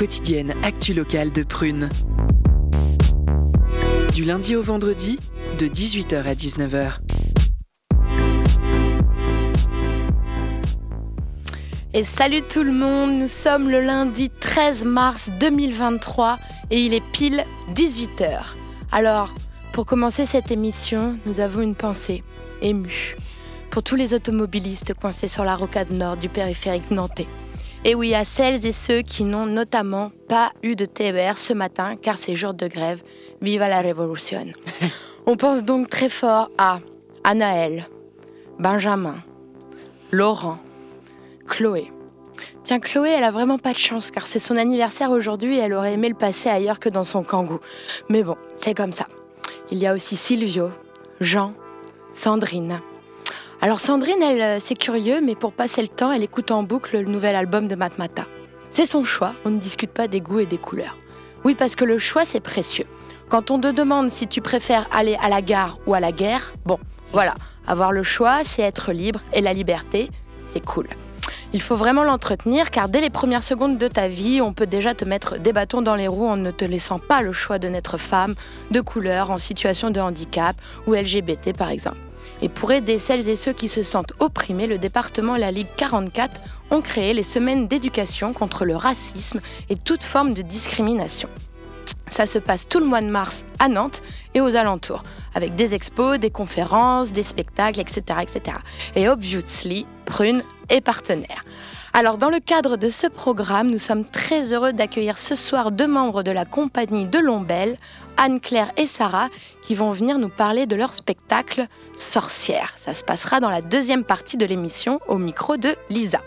Quotidienne actu locale de Prune. Du lundi au vendredi, de 18h à 19h. Et salut tout le monde, nous sommes le lundi 13 mars 2023 et il est pile 18h. Alors, pour commencer cette émission, nous avons une pensée émue pour tous les automobilistes coincés sur la rocade nord du périphérique nantais. Et oui, à celles et ceux qui n'ont notamment pas eu de TER ce matin car c'est jour de grève. Viva la révolution. On pense donc très fort à Anaël, Benjamin, Laurent, Chloé. Tiens, Chloé, elle a vraiment pas de chance car c'est son anniversaire aujourd'hui et elle aurait aimé le passer ailleurs que dans son kangou. Mais bon, c'est comme ça. Il y a aussi Silvio, Jean, Sandrine. Alors Sandrine, elle, euh, c'est curieux, mais pour passer le temps, elle écoute en boucle le nouvel album de Matmata. C'est son choix, on ne discute pas des goûts et des couleurs. Oui, parce que le choix, c'est précieux. Quand on te demande si tu préfères aller à la gare ou à la guerre, bon, voilà, avoir le choix, c'est être libre, et la liberté, c'est cool. Il faut vraiment l'entretenir car dès les premières secondes de ta vie, on peut déjà te mettre des bâtons dans les roues en ne te laissant pas le choix de naître femme, de couleur, en situation de handicap ou LGBT par exemple. Et pour aider celles et ceux qui se sentent opprimés, le département la Ligue 44 ont créé les semaines d'éducation contre le racisme et toute forme de discrimination. Ça se passe tout le mois de mars à Nantes et aux alentours, avec des expos, des conférences, des spectacles, etc. etc. Et obviously, Prune est partenaire. Alors, dans le cadre de ce programme, nous sommes très heureux d'accueillir ce soir deux membres de la compagnie de Lombelle, Anne-Claire et Sarah, qui vont venir nous parler de leur spectacle Sorcière. Ça se passera dans la deuxième partie de l'émission au micro de Lisa.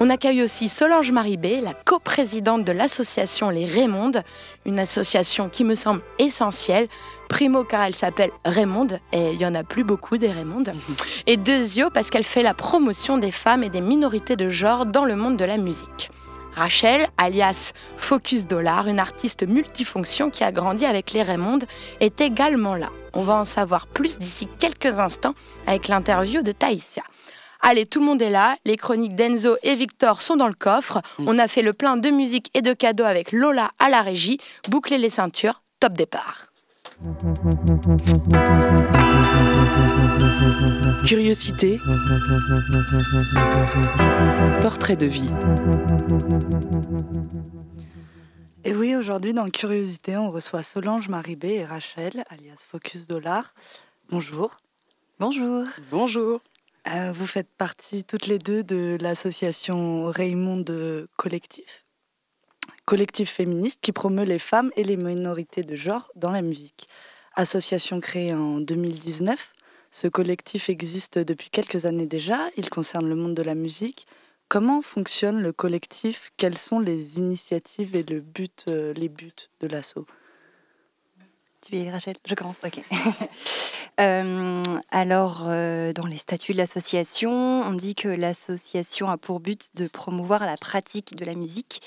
On accueille aussi Solange Maribé, la coprésidente de l'association Les Raymondes, une association qui me semble essentielle. Primo car elle s'appelle Raymonde, et il y en a plus beaucoup des Raymondes. Et Deuxio parce qu'elle fait la promotion des femmes et des minorités de genre dans le monde de la musique. Rachel, alias Focus Dollar, une artiste multifonction qui a grandi avec les Raymondes, est également là. On va en savoir plus d'ici quelques instants avec l'interview de Taïsia. Allez, tout le monde est là. Les chroniques d'Enzo et Victor sont dans le coffre. Mm. On a fait le plein de musique et de cadeaux avec Lola à la régie. Bouclez les ceintures. Top départ. Curiosité, portrait de vie. Et oui, aujourd'hui dans Curiosité, on reçoit Solange Maribé et Rachel, alias Focus Dollar. Bonjour. Bonjour. Bonjour. Euh, vous faites partie toutes les deux de l'association Raymond de Collectif, collectif féministe qui promeut les femmes et les minorités de genre dans la musique. Association créée en 2019, ce collectif existe depuis quelques années déjà. Il concerne le monde de la musique. Comment fonctionne le collectif? Quelles sont les initiatives et euh, les buts de l'asso Tu es Rachel? Je commence, ok. Euh, alors, euh, dans les statuts de l'association, on dit que l'association a pour but de promouvoir la pratique de la musique,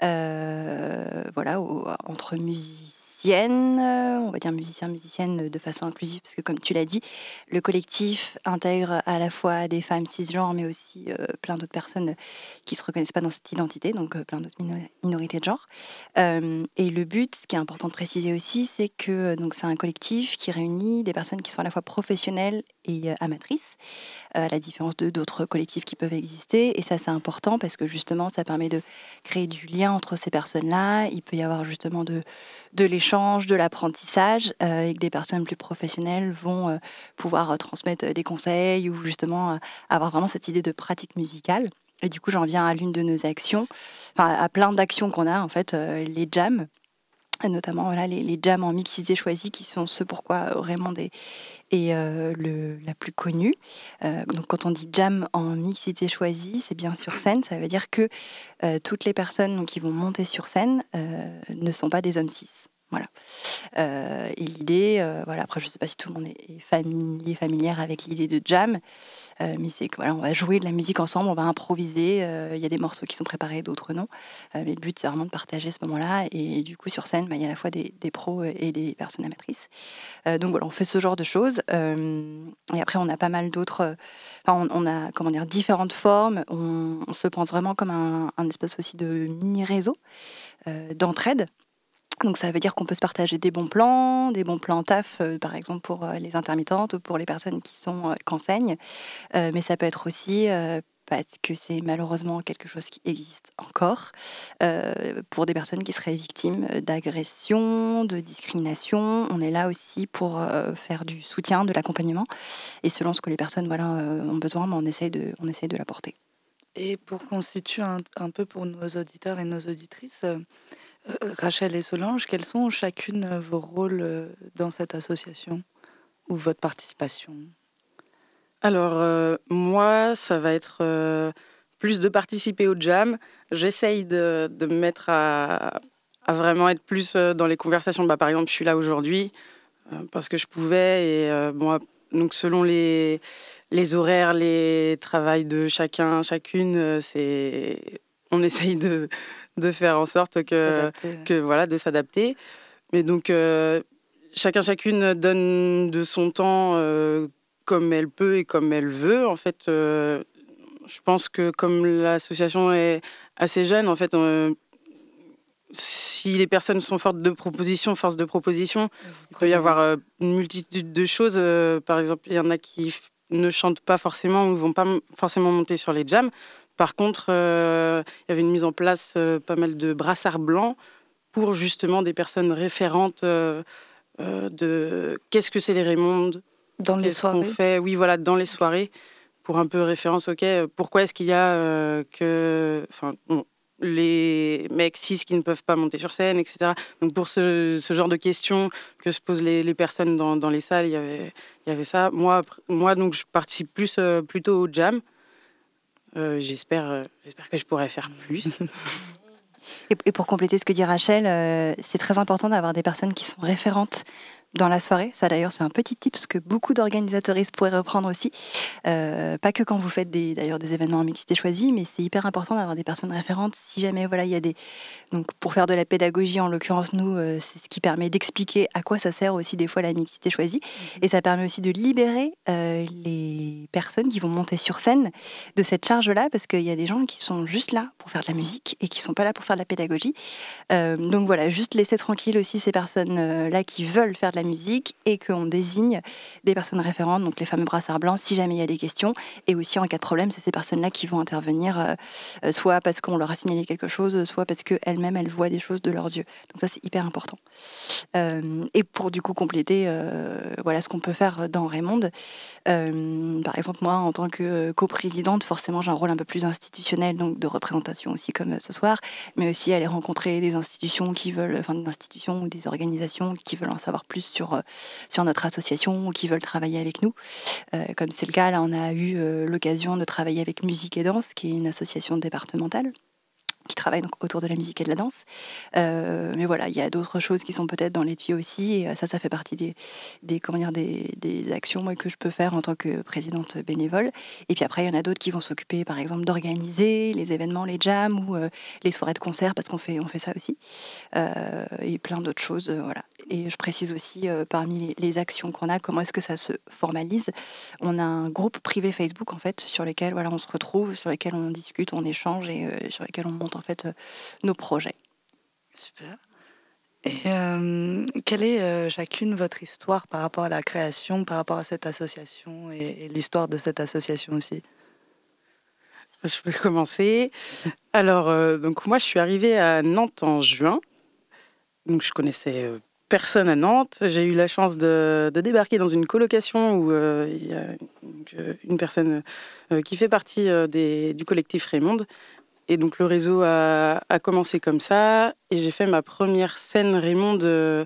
voilà, entre musiciennes, euh, on va dire musiciens, musiciennes de façon inclusive, parce que comme tu l'as dit, le collectif intègre à la fois des femmes cisgenres, mais aussi euh, plein d'autres personnes qui se reconnaissent pas dans cette identité, donc euh, plein d'autres mino- minorités de genre. Euh, et le but, ce qui est important de préciser aussi, c'est que euh, donc c'est un collectif qui réunit des personnes qui sont à la fois professionnelles et euh, amatrices, euh, à la différence de d'autres collectifs qui peuvent exister. Et ça, c'est important parce que justement, ça permet de créer du lien entre ces personnes-là. Il peut y avoir justement de, de l'échange, de l'apprentissage, euh, et que des personnes plus professionnelles vont euh, pouvoir transmettre des conseils ou justement avoir vraiment cette idée de pratique musicale. Et du coup, j'en viens à l'une de nos actions, enfin à plein d'actions qu'on a en fait, les jams, notamment les, jams en mixité choisie qui sont ceux pourquoi Raymond est, euh, le, la plus connue. Euh, donc quand on dit jam en mixité choisie, c'est bien sur scène, ça veut dire que euh, toutes les personnes qui vont monter sur scène euh, ne sont pas des hommes cis. Voilà. Euh, et l'idée, euh, voilà, après je ne sais pas si tout le monde est familier, familière avec l'idée de jam, euh, mais c'est que voilà, on va jouer de la musique ensemble, on va improviser. Il y a des morceaux qui sont préparés, d'autres non. mais le but c'est vraiment de partager ce moment-là. Et du coup sur scène, bah, il y a à la fois des, pros et des personnes amatrices. donc voilà, on fait ce genre de choses. et après on a pas mal d'autres. Enfin, on, a comment dire différentes formes. On, se pense vraiment comme un, un espace aussi de mini réseau d'entraide. Donc ça veut dire qu'on peut se partager des bons plans, des bons plans taf, euh, par exemple pour euh, les intermittentes ou pour les personnes qui sont euh, qu'enseignent. mais ça peut être aussi parce que c'est malheureusement quelque chose qui existe encore, pour des personnes qui seraient victimes d'agressions, de discrimination. On est là aussi pour faire du soutien, de l'accompagnement. Et selon ce que les personnes voilà, ont besoin, ben, on essaye de, de l'apporter. Et pour constituer un, un, peu pour nos auditeurs et nos auditrices, Rachel et Solange, quels sont chacune vos rôles euh, dans cette association ou votre participation? Alors, euh, moi, ça va être plus de participer au jam. J'essaye de, me mettre à, vraiment être plus dans les conversations. Bah, par exemple, je suis là aujourd'hui parce que je pouvais. Et bon, donc, selon les, les horaires, les travails de chacun, chacune, c'est on essaye de de faire en sorte que, que voilà, de s'adapter. Mais donc, euh, chacun, chacune donne de son temps euh, comme elle peut et comme elle veut. En fait, euh, je pense que comme l'association est assez jeune, en fait, si les personnes sont fortes de propositions, force de proposition, il peut y avoir une multitude de choses. par exemple, il y en a qui ne chantent pas forcément ou ne vont pas forcément monter sur les jams. Par contre, euh, il y avait une mise en place euh, pas mal de brassards blancs pour justement des personnes référentes euh, de qu'est-ce que c'est les Raymondes? Dans les soirées. fait, oui, voilà, dans les soirées, pour un peu référence. Ok, pourquoi est-ce qu'il y a que, enfin, les mecs cis qui ne peuvent pas monter sur scène, etc. Donc pour ce, genre de questions que se posent les, personnes dans, les salles, il y avait, il y avait ça. Moi, moi donc je participe plus plutôt au jam. Euh, j'espère, euh, j'espère que je pourrais faire plus. Et, pour compléter ce que dit Rachel, euh, c'est très important d'avoir des personnes qui sont référentes dans la soirée. Ça d'ailleurs, c'est un petit tips que beaucoup d'organisatoristes pourraient reprendre aussi. Euh, pas que quand vous faites des, d'ailleurs des événements en mixité choisie, mais c'est hyper important d'avoir des personnes référentes. Si jamais voilà, il y a des donc pour faire de la pédagogie, en l'occurrence nous, euh, c'est ce qui permet d'expliquer à quoi ça sert aussi des fois la mixité choisie, mhm. et ça permet aussi de libérer euh, les personnes qui vont monter sur scène de cette charge-là, parce qu'il y a des gens qui sont juste là pour faire de la musique et qui sont pas là pour faire de la pédagogie. donc voilà, juste laisser tranquille aussi ces personnes-là qui veulent faire de la musique et qu'on désigne des personnes référentes, donc les fameux brassards blancs, si jamais il y a des questions. Et aussi, en cas de problème, c'est ces personnes-là qui vont intervenir, euh, euh, soit parce qu'on leur a signalé quelque chose, soit parce qu'elles-mêmes, elles voient des choses de leurs yeux. Donc ça, c'est hyper important. Euh, et pour du coup compléter, voilà ce qu'on peut faire dans Raymond. par exemple, moi, en tant que coprésidente, forcément, j'ai un rôle un peu plus institutionnel, donc de représentation aussi, comme ce soir, mais aussi aller rencontrer des institutions qui veulent, enfin des institutions ou des organisations qui veulent en savoir plus sur, euh, sur notre association ou qui veulent travailler avec nous. Euh, comme c'est le cas, là, on a eu euh, l'occasion de travailler avec Musique et Danse, qui est une association départementale qui travaille donc autour de la musique et de la danse. Euh, mais voilà, il y a d'autres choses qui sont peut-être dans les tuyaux aussi, et euh, ça, ça fait partie des, comment dire, des, actions que je peux faire en tant que présidente bénévole. Et puis après, il y en a d'autres qui vont s'occuper, par exemple, d'organiser les événements, les jams ou euh, les soirées de concert, parce qu'on fait, on fait ça aussi, et plein d'autres choses. voilà. Et je précise aussi, parmi les, actions qu'on a, comment est-ce que ça se formalise. On a un groupe privé Facebook, en fait, sur lequel voilà, on se retrouve, sur lequel on discute, on échange et sur lequel on monte en fait euh, nos projets. Super. Et euh, quelle est euh, chacune votre histoire par rapport à la création, par rapport à cette association et, l'histoire de cette association aussi? Je peux commencer. Alors, donc moi, je suis arrivée à Nantes en juin. Donc, je connaissais personne à Nantes. J'ai eu la chance de, débarquer dans une colocation où il y a une, personne qui fait partie des, du collectif Raymond et donc le réseau a, commencé comme ça. Et j'ai fait ma première scène Raymond euh,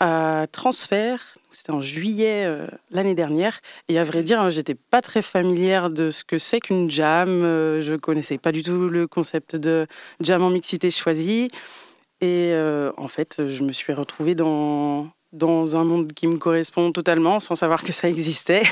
à transfert. C'était en juillet euh, l'année dernière. Et à vrai dire, hein, j'étais pas très familière de ce que c'est qu'une jam. Euh, je connaissais pas du tout le concept de jam en mixité choisie. Et en fait, je me suis retrouvée dans, dans un monde qui me correspond totalement sans savoir que ça existait.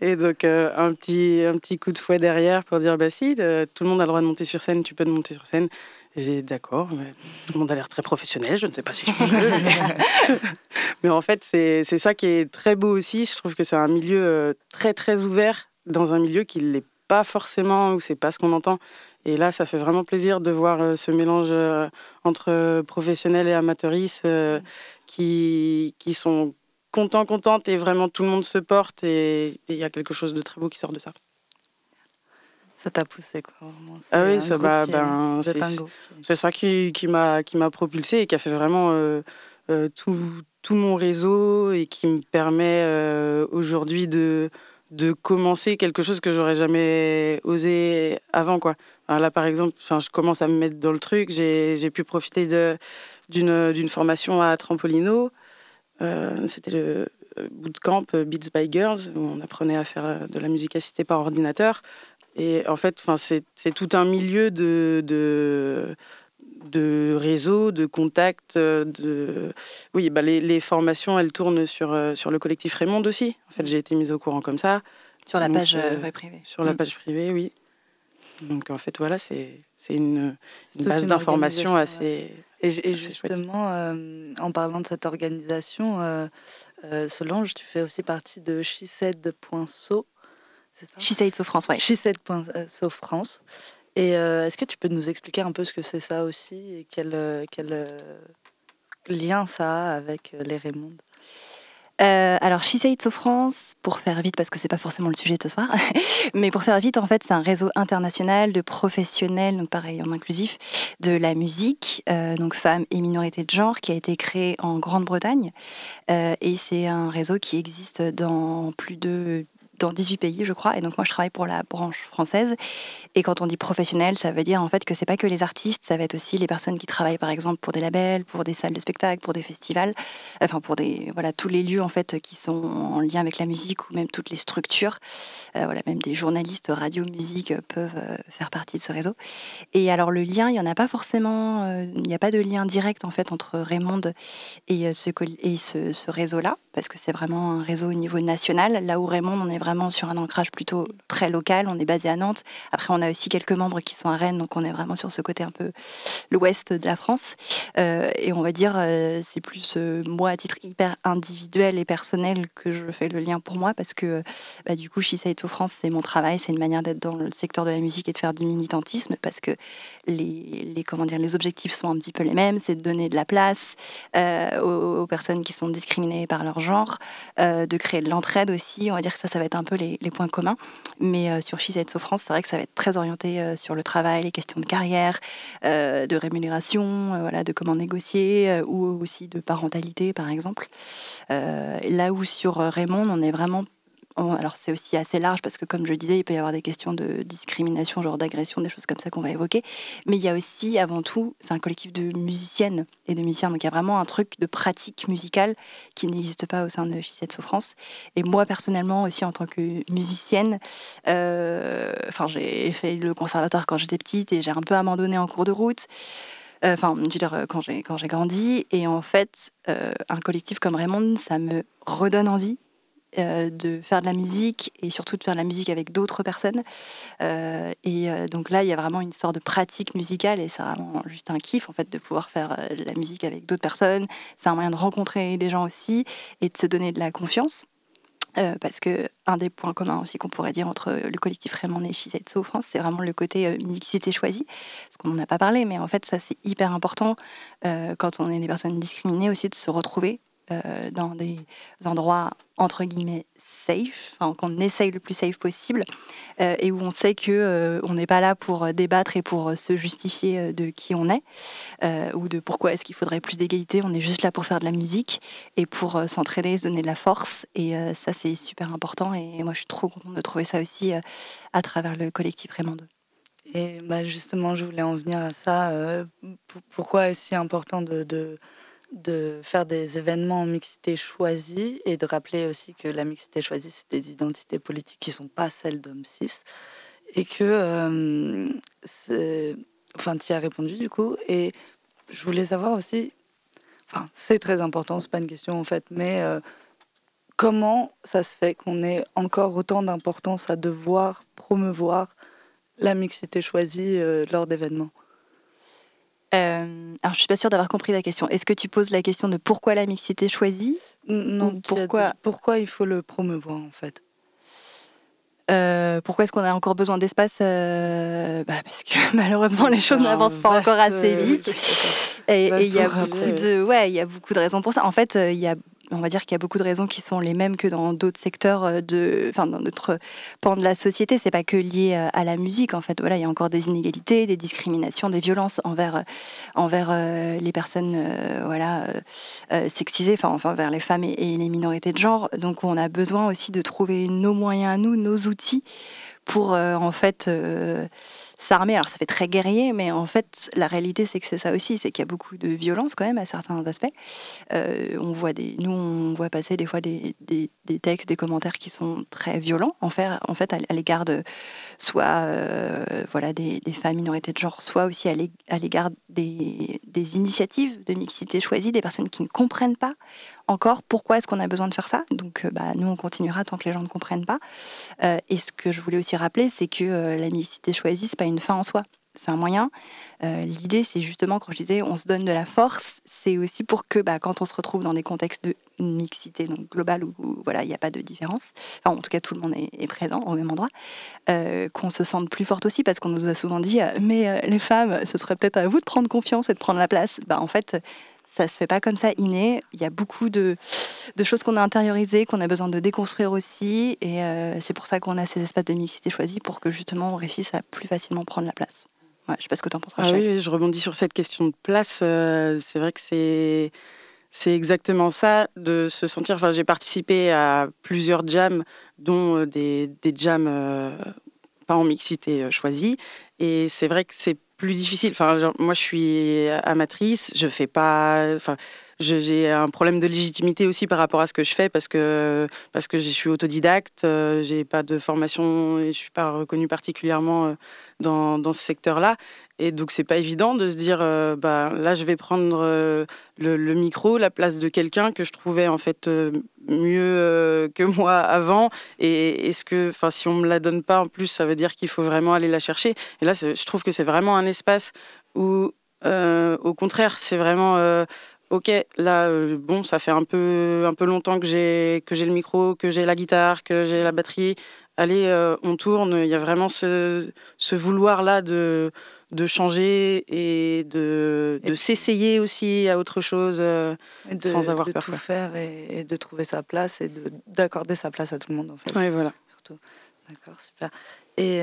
et donc un, petit, un petit coup de fouet derrière pour dire bah si, tout le monde a le droit de monter sur scène, tu peux te monter sur scène. J'ai d'accord, mais tout le monde a l'air très professionnel, je ne sais pas si je peux. mais en fait, c'est ça qui est très beau aussi. Je trouve que c'est un milieu euh, très très ouvert dans un milieu qui ne l'est pas forcément, où c'est pas ce qu'on entend. Et là, ça fait vraiment plaisir de voir euh, ce mélange euh, entre professionnels et amateuristes qui, qui sont contents, contentes et vraiment tout le monde se porte et il y a quelque chose de très beau qui sort de ça. Ça t'a poussé quoi Ah oui, ça bah, ben, c'est ça qui, qui m'a qui m'a propulsé et qui a fait vraiment euh, euh, tout, tout, mon réseau et qui me permet euh, aujourd'hui de de commencer quelque chose que j'aurais jamais osé avant quoi. là par exemple, je commence à me mettre dans le truc, j'ai pu profiter de d'une formation à Trampolino. C'était le bootcamp Beats by Girls où on apprenait à faire de la musique assistée par ordinateur. Et en fait, c'est tout un milieu de, de, de réseaux, de contacts. De... Oui, bah les, formations, elles tournent sur, euh, sur le collectif Raymond aussi. En fait, j'ai été mise au courant comme ça. Sur la page euh, privée. Sur la mm. page privée, oui. Donc en fait, voilà, c'est une, une base d'information assez. Et, justement, euh, en parlant de cette organisation, Solange, tu fais aussi partie de SheSaid.so She Said So France, oui. She So France. Et euh, est-ce que tu peux nous expliquer un peu ce que c'est ça aussi et quel, euh, quel euh, lien ça a avec les Raymonde alors, So France, pour faire vite, parce que c'est pas forcément le sujet de ce soir, mais pour faire vite, en fait, c'est un réseau international de professionnels, donc pareil, en inclusif, de la musique, donc femmes et minorités de genre, qui a été créé en Grande-Bretagne. et c'est un réseau qui existe dans plus de dans 18 pays, je crois. Et donc, moi, je travaille pour la branche française. Et quand on dit professionnel, ça veut dire en fait que c'est pas que les artistes, ça va être aussi les personnes qui travaillent, par exemple, pour des labels, pour des salles de spectacle, pour des festivals, enfin, pour des, voilà, tous les lieux, en fait, qui sont en lien avec la musique ou même toutes les structures. Euh, voilà, même des journalistes radio, musique peuvent euh, faire partie de ce réseau. Et alors, le lien, il n'y en a pas forcément, euh, il n'y a pas de lien direct, en fait, entre Raymond et ce, et ce, ce réseau-là, parce que c'est vraiment un réseau au niveau national. Là où Raymond, on est vraiment sur un ancrage plutôt très local. On est basé à Nantes. Après, on a aussi quelques membres qui sont à Rennes, donc on est vraiment sur ce côté un peu l'ouest de la France. Euh, et on va dire, euh, c'est plus euh, moi à titre hyper individuel et personnel que je fais le lien pour moi parce que bah, du coup, She Said France, c'est mon travail, c'est une manière d'être dans le secteur de la musique et de faire du militantisme parce que les, comment dire, les objectifs sont un petit peu les mêmes, c'est de donner de la place aux, personnes qui sont discriminées par leur genre, de créer de l'entraide aussi. On va dire que ça, ça va être un peu les, points communs. Mais euh, sur So France, c'est vrai que ça va être très orienté euh, sur le travail, les questions de carrière, euh, de rémunération, voilà, de comment négocier, ou aussi de parentalité, par exemple. là où sur Raymond, on est vraiment alors c'est aussi assez large parce que comme je le disais, il peut y avoir des questions de discrimination, genre d'agression, des choses comme ça qu'on va évoquer. Mais il y a aussi, avant tout, c'est un collectif de musiciennes et de musiciens. Donc il y a vraiment un truc de pratique musicale qui n'existe pas au sein de J7 Souffrance. Et moi personnellement aussi en tant que musicienne, euh, j'ai fait le conservatoire quand j'étais petite et j'ai un peu abandonné en cours de route euh, enfin, dire, quand j'ai, quand j'ai grandi. Et en fait, euh, un collectif comme Raymond, ça me redonne envie euh, de faire de la musique et surtout de faire de la musique avec d'autres personnes. Euh, et euh, donc là, il y a vraiment une histoire de pratique musicale et c'est vraiment juste un kiff en fait de pouvoir faire de la musique avec d'autres personnes. C'est un moyen de rencontrer des gens aussi et de se donner de la confiance. parce que un des points communs aussi qu'on pourrait dire entre le collectif Raymond et Shizetsu France, c'est vraiment le côté mixité choisie, parce qu'on n'en a pas parlé, mais en fait ça c'est hyper important quand on est des personnes discriminées aussi de se retrouver euh, dans des endroits entre guillemets safe, enfin, qu'on essaye le plus safe possible, euh, et où on sait que euh, on n'est pas là pour débattre et pour se justifier de qui on est ou de pourquoi est-ce qu'il faudrait plus d'égalité. On est juste là pour faire de la musique et pour s'entraider, se donner de la force. Et ça, c'est super important. Et moi, je suis trop contente de trouver ça aussi à travers le collectif Raymond Et bah, justement, je voulais en venir à ça. pourquoi est-ce si important de de faire des événements en mixité choisie et de rappeler aussi que la mixité choisie, c'est des identités politiques qui ne sont pas celles d'hommes cis. Et que. Euh, enfin, tu as répondu du coup. Et je voulais savoir aussi, enfin, c'est très important, c'est pas une question en fait, mais comment ça se fait qu'on ait encore autant d'importance à devoir promouvoir la mixité choisie lors d'événements? Euh, alors, je suis pas sûre d'avoir compris la question. Est-ce que tu poses la question de pourquoi la mixité choisie Non, pourquoi, pourquoi il faut le promouvoir en fait? Euh, pourquoi est-ce qu'on a encore besoin d'espace bah Parce que malheureusement les choses n'avancent pas encore assez vite. Et il y a beaucoup de, ouais, il y a beaucoup de raisons pour ça. En fait, il y a on va dire qu'il y a beaucoup de raisons qui sont les mêmes que dans d'autres secteurs euh, de, enfin dans notre pan de la société. C'est pas que lié euh, à la musique. En fait, voilà, il y a encore des inégalités, des discriminations, des violences envers euh, envers les personnes, voilà, sexisées, enfin enfin envers les femmes et, les minorités de genre. Donc, on a besoin aussi de trouver nos moyens nous, nos outils pour en fait s'armer. Alors ça fait très guerrier, mais en fait la réalité c'est que c'est ça aussi, c'est qu'il y a beaucoup de violence quand même à certains aspects. Euh, on voit des, nous on voit passer des fois des, des, textes, des commentaires qui sont très violents en fait, en fait à, l'égard de soit euh, voilà des, femmes minorités de genre, soit aussi à l'égard des, des initiatives de mixité choisies, des personnes qui ne comprennent pas encore pourquoi est-ce qu'on a besoin de faire ça? Donc, euh, bah, nous, on continuera tant que les gens ne comprennent pas. Euh, et ce que je voulais aussi rappeler, c'est que euh, la mixité choisie, c'est pas une fin en soi. C'est un moyen. L'idée, c'est justement, quand je disais on se donne de la force, c'est aussi pour que bah, quand on se retrouve dans des contextes de mixité donc globale où, voilà il n'y a pas de différence, en tout cas tout le monde est, présent au même endroit, qu'on se sente plus forte aussi parce qu'on nous a souvent dit mais les femmes, ce serait peut-être à vous de prendre confiance et de prendre la place. Bah, en fait, ça se fait pas comme ça inné. Il y a beaucoup de, choses qu'on a intériorisées, qu'on a besoin de déconstruire aussi. Et euh, c'est pour ça qu'on a ces espaces de mixité choisis pour que justement on réussisse à plus facilement prendre la place. Ouais, je sais pas ce que tu en penses. Ah oui, je rebondis sur cette question de place. Euh, c'est vrai que c'est c'est exactement ça, de se sentir. Enfin, j'ai participé à plusieurs jams, dont euh, des, des jams pas en mixité choisie. Et c'est vrai que c'est plus difficile. Enfin, moi, je suis amatrice, je fais pas. Enfin, j'ai un problème de légitimité aussi par rapport à ce que je fais parce que parce que je suis autodidacte, euh, j'ai pas de formation et je suis pas reconnue particulièrement euh, dans, dans ce secteur-là. Et donc c'est pas évident de se dire euh, bah là je vais prendre le, micro, la place de quelqu'un que je trouvais en fait mieux que moi avant. Et est-ce que, enfin, si on me la donne pas en plus, ça veut dire qu'il faut vraiment aller la chercher. Et là, je trouve que c'est vraiment un espace où, au contraire, c'est vraiment ok, là, euh, bon, ça fait un peu, un peu longtemps que j'ai, que j'ai le micro, que j'ai la guitare, que j'ai la batterie. Allez, euh, on tourne. Il y a vraiment ce, ce vouloir-là de, de changer et de, de s'essayer aussi à autre chose euh, sans avoir de peur. De tout faire et, de trouver sa place et d'accorder sa place à tout le monde, en fait. Oui, voilà. Surtout. D'accord, super. Et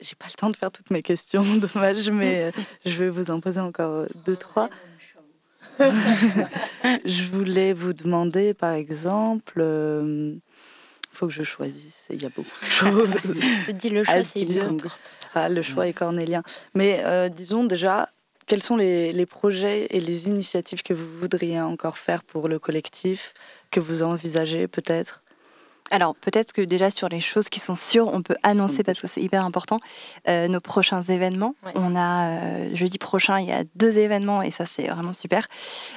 j'ai pas le temps de faire toutes mes questions, dommage, mais je vais vous en poser encore deux, trois. je voulais vous demander, par exemple, il euh, faut que je choisisse, il y a beaucoup de choses. je dis le choix, c'est bien. Ah, le choix est cornélien. Mais euh, disons déjà, quels sont les, les, projets et les initiatives que vous voudriez encore faire pour le collectif, que vous envisagez peut-être? Alors peut-être que déjà sur les choses qui sont sûres, on peut annoncer parce que c'est hyper important euh, nos prochains événements. On a euh, jeudi prochain, il y a deux événements et ça c'est vraiment super.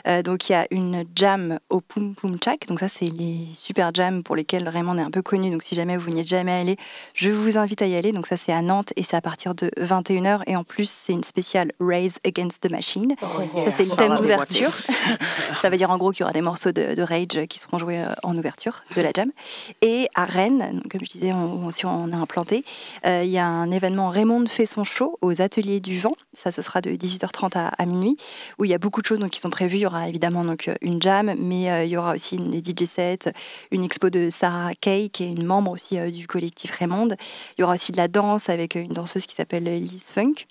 Euh, donc il y a une jam au Pum Pum Chak. Donc ça c'est les super jams pour lesquels Raymond est un peu connu. Donc si jamais vous n'y êtes jamais allé, je vous invite à y aller. Donc ça c'est à Nantes et c'est à partir de 21h et en plus c'est une spéciale Raise Against the Machine. Oh, ça c'est le thème d'ouverture. ça veut dire en gros qu'il y aura des morceaux de, de Rage qui seront joués en ouverture de la jam. Et à Rennes, comme je disais, on, aussi on a implanté, euh, il y a un événement Raymond fait son show aux Ateliers du Vent. Ça, ce sera de 18h30 à, minuit, où il y a beaucoup de choses qui sont prévues. Il y aura évidemment donc, une jam, mais euh, il y aura aussi des DJ sets, une expo de Sarah Kay, qui est une membre aussi euh, du collectif Raymond. Il y aura aussi de la danse avec une danseuse qui s'appelle Liz Funk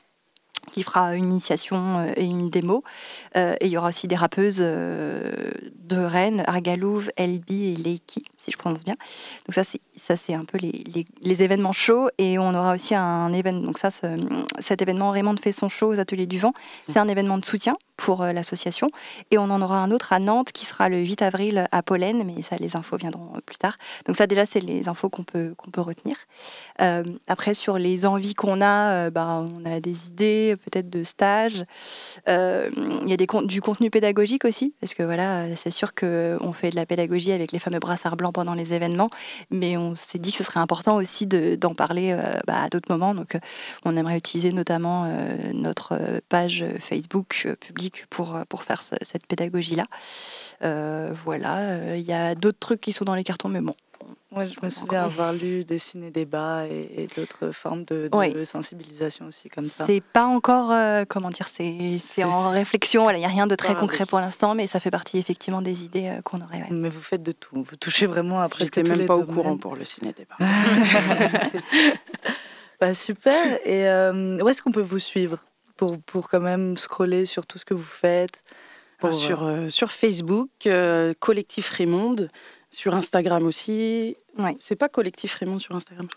qui fera une initiation euh, et une démo. Euh, et il y aura aussi des rappeuses euh, de Rennes, Argalouve, Elbi et Leiki, si je prononce bien. Donc ça, c'est ça, c'est un peu les, les, événements chauds. Et on aura aussi un événement. Donc ça, cet événement Raymond fait son show aux Ateliers du Vent. C'est un événement de soutien pour l'association. Et on en aura un autre à Nantes qui sera le 8 avril à Pollen, mais ça, les infos viendront plus tard. Donc ça, déjà, c'est les infos qu'on peut, qu'on peut retenir. après, sur les envies qu'on a, bah, on a des idées peut-être de stages. Il y a des, du contenu pédagogique aussi, parce que voilà, c'est sûr qu'on fait de la pédagogie avec les fameux brassards blancs pendant les événements, mais on s'est dit que ce serait important aussi d'en parler bah, à d'autres moments. Donc on aimerait utiliser notamment notre page Facebook publique pour, pour faire cette pédagogie-là. voilà, il y a d'autres trucs qui sont dans les cartons, mais bon, moi, je me souviens avoir lu Dessiner débat et, et d'autres formes de, sensibilisation aussi comme ça. C'est pas encore, euh, comment dire, c'est en réflexion. Il n'y a rien de très concret pour l'instant, mais ça fait partie effectivement des idées euh, qu'on aurait. Mais vous faites de tout. Vous touchez vraiment à presque tous même les pas au courant pour le ciné débat. bah, super. Et euh, où est-ce qu'on peut vous suivre? Pour, pour quand même scroller sur tout ce que vous faites? Bah, sur, sur Facebook, Collectif Raymonde. Sur Instagram aussi. Ouais. C'est pas Collectif Raymond sur Instagram?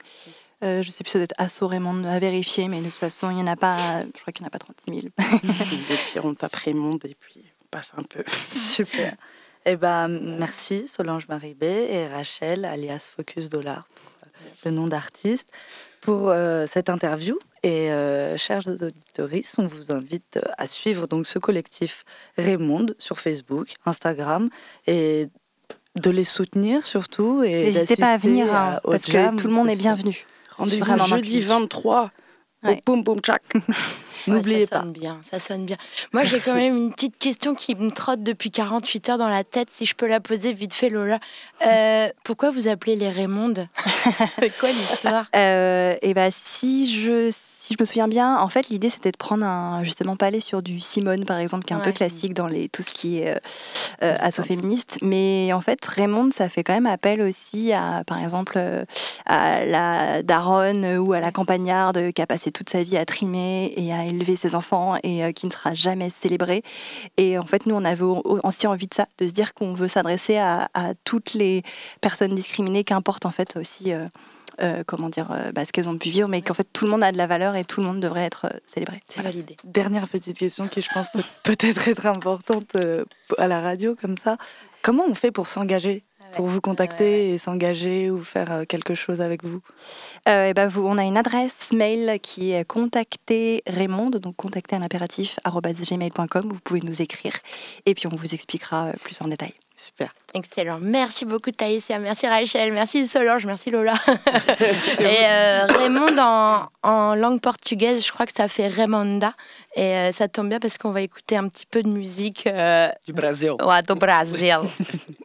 Euh, je sais plus, ça doit être Asso Raymond à vérifier, mais de toute façon, il n'y en a pas, je crois qu'il n'y en a pas 36 000. et puis on tape Raymond et puis on passe un peu. Super. Eh ben, merci Solange Maribé et Rachel, alias Focus Dollar, le nom d'artiste, pour euh, cette interview. Et euh, chers auditeurs, on vous invite à suivre donc ce collectif Raymond sur Facebook, Instagram et de les soutenir surtout. et N'hésitez pas à venir, hein, parce que tout le monde est bienvenu. Rendez-vous jeudi 23 au Boom Boom Chak. N'oubliez pas. Ça sonne bien, ça sonne bien. Moi, j'ai quand même une petite question qui me trotte depuis 48 heures dans la tête, si je peux la poser vite fait, Lola. Euh, pourquoi vous appelez les Raymonde C'est quoi l'histoire? Euh, Eh bien, si je si je me souviens bien, en fait, l'idée c'était de prendre un, justement pas aller sur du Simone par exemple, qui est un peu classique dans les, tout ce qui est euh, euh asso-féministe, mais en fait, Raymond, ça fait quand même appel aussi à, par exemple, euh, à la daronne ou à la campagnarde qui a passé toute sa vie à trimer et à élever ses enfants et euh, qui ne sera jamais célébrée. Et en fait, nous, on avait aussi envie de ça, de se dire qu'on veut s'adresser à, à, toutes les personnes discriminées, qu'importe en fait aussi euh, comment dire, euh, bah, ce qu'elles ont pu vivre, mais qu'en fait tout le monde a de la valeur et tout le monde devrait être euh, célébré. C'est validé. Dernière petite question qui, je pense, peut peut-être être importante à la radio comme ça. Comment on fait pour s'engager pour vous contacter et s'engager ou faire quelque chose avec vous? Et ben vous, On a une adresse mail qui est contacter Raymond, donc contacter un impératif gmail.com. Vous pouvez nous écrire et puis on vous expliquera plus en détail. Super. Excellent. Merci beaucoup Taïsia, merci Rachel, merci Solange, merci Lola. et euh, Raymond en, en, langue portugaise, je crois que ça fait Raimonda. Et euh, ça tombe bien parce qu'on va écouter un petit peu de musique. Euh, du Brésil. Ouais, du Brésil.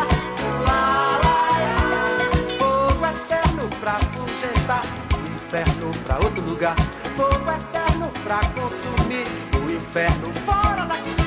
Afugentar, o inferno pra outro lugar. Fogo eterno pra consumir, o inferno fora daqui.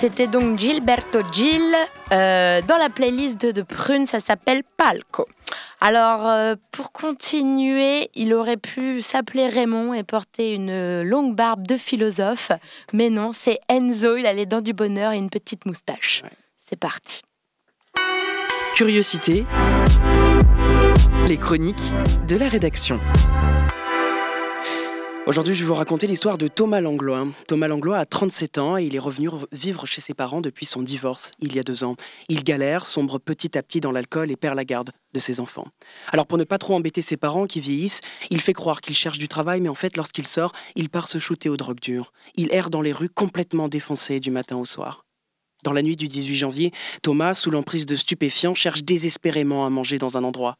C'était donc Gilberto Gil euh, dans la playlist de, de Prune, ça s'appelle Palco. Alors, euh, pour continuer, il aurait pu s'appeler Raymond et porter une longue barbe de philosophe, mais non, c'est Enzo, il a les dents du bonheur et une petite moustache. C'est parti. Curiosité. Les chroniques de la rédaction. Aujourd'hui, je vais vous raconter l'histoire de Thomas Langlois. Thomas Langlois a 37 ans et il est revenu vivre chez ses parents depuis son divorce, il y a deux ans. Il galère, sombre petit à petit dans l'alcool et perd la garde de ses enfants. Alors pour ne pas trop embêter ses parents qui vieillissent, il fait croire qu'il cherche du travail, mais en fait, lorsqu'il sort, il part se shooter aux drogues dures. Il erre dans les rues complètement défoncé du matin au soir. Dans la nuit du 18 janvier, Thomas, sous l'emprise de stupéfiants, cherche désespérément à manger dans un endroit.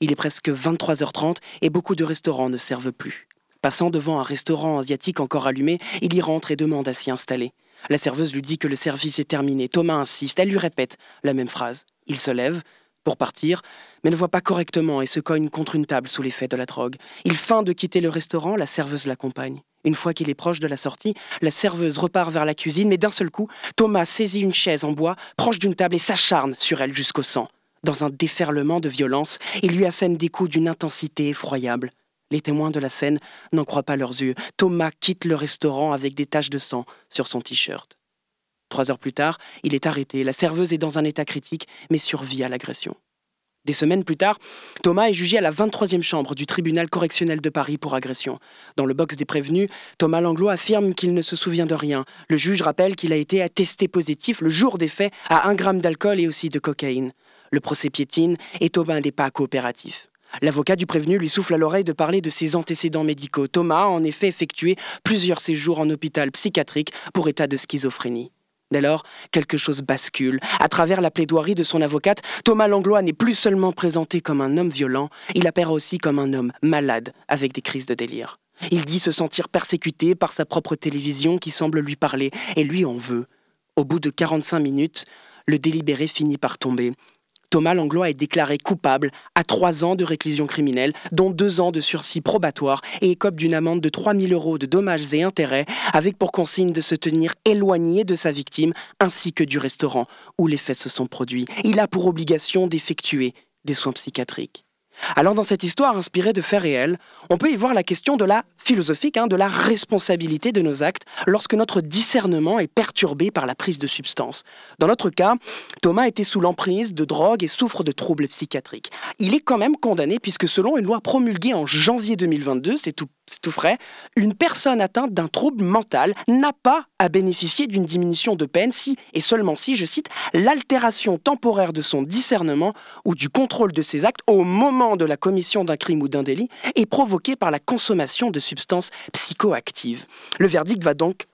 Il est presque 23h30 et beaucoup de restaurants ne servent plus. Passant devant un restaurant asiatique encore allumé, il y rentre et demande à s'y installer. La serveuse lui dit que le service est terminé. Thomas insiste, elle lui répète la même phrase. Il se lève pour partir, mais ne voit pas correctement et se cogne contre une table sous l'effet de la drogue. Il feint de quitter le restaurant, la serveuse l'accompagne. Une fois qu'il est proche de la sortie, la serveuse repart vers la cuisine, mais d'un seul coup, Thomas saisit une chaise en bois, proche d'une table et s'acharne sur elle jusqu'au sang. Dans un déferlement de violence, il lui assène des coups d'une intensité effroyable. Les témoins de la scène n'en croient pas leurs yeux. Thomas quitte le restaurant avec des taches de sang sur son t-shirt. Trois heures plus tard, il est arrêté. La serveuse est dans un état critique, mais survit à l'agression. Des semaines plus tard, Thomas est jugé à la 23e chambre du tribunal correctionnel de Paris pour agression. Dans le box des prévenus, Thomas Langlois affirme qu'il ne se souvient de rien. Le juge rappelle qu'il a été attesté positif le jour des faits à un gramme d'alcool et aussi de cocaïne. Le procès piétine et Thomas n'est pas coopératif. L'avocat du prévenu lui souffle à l'oreille de parler de ses antécédents médicaux. Thomas a en effet effectué plusieurs séjours en hôpital psychiatrique pour état de schizophrénie. Dès lors, quelque chose bascule. À travers la plaidoirie de son avocate, Thomas Langlois n'est plus seulement présenté comme un homme violent, il apparaît aussi comme un homme malade avec des crises de délire. Il dit se sentir persécuté par sa propre télévision qui semble lui parler, et lui en veut. Au bout de 45 minutes, le délibéré finit par tomber. Thomas Langlois est déclaré coupable à trois ans de réclusion criminelle, dont deux ans de sursis probatoire et écope d'une amende de 3 000 euros de dommages et intérêts, avec pour consigne de se tenir éloigné de sa victime ainsi que du restaurant où les faits se sont produits. Il a pour obligation d'effectuer des soins psychiatriques. Alors dans cette histoire inspirée de faits réels, on peut y voir la question de la philosophique, hein, de la responsabilité de nos actes lorsque notre discernement est perturbé par la prise de substances. Dans notre cas, Thomas était sous l'emprise de drogue et souffre de troubles psychiatriques. Il est quand même condamné puisque selon une loi promulguée en janvier 2022, c'est tout c'est tout frais, une personne atteinte d'un trouble mental n'a pas à bénéficier d'une diminution de peine si, et seulement si, je cite, l'altération temporaire de son discernement ou du contrôle de ses actes au moment de la commission d'un crime ou d'un délit est provoquée par la consommation de substances psychoactives. Le verdict va donc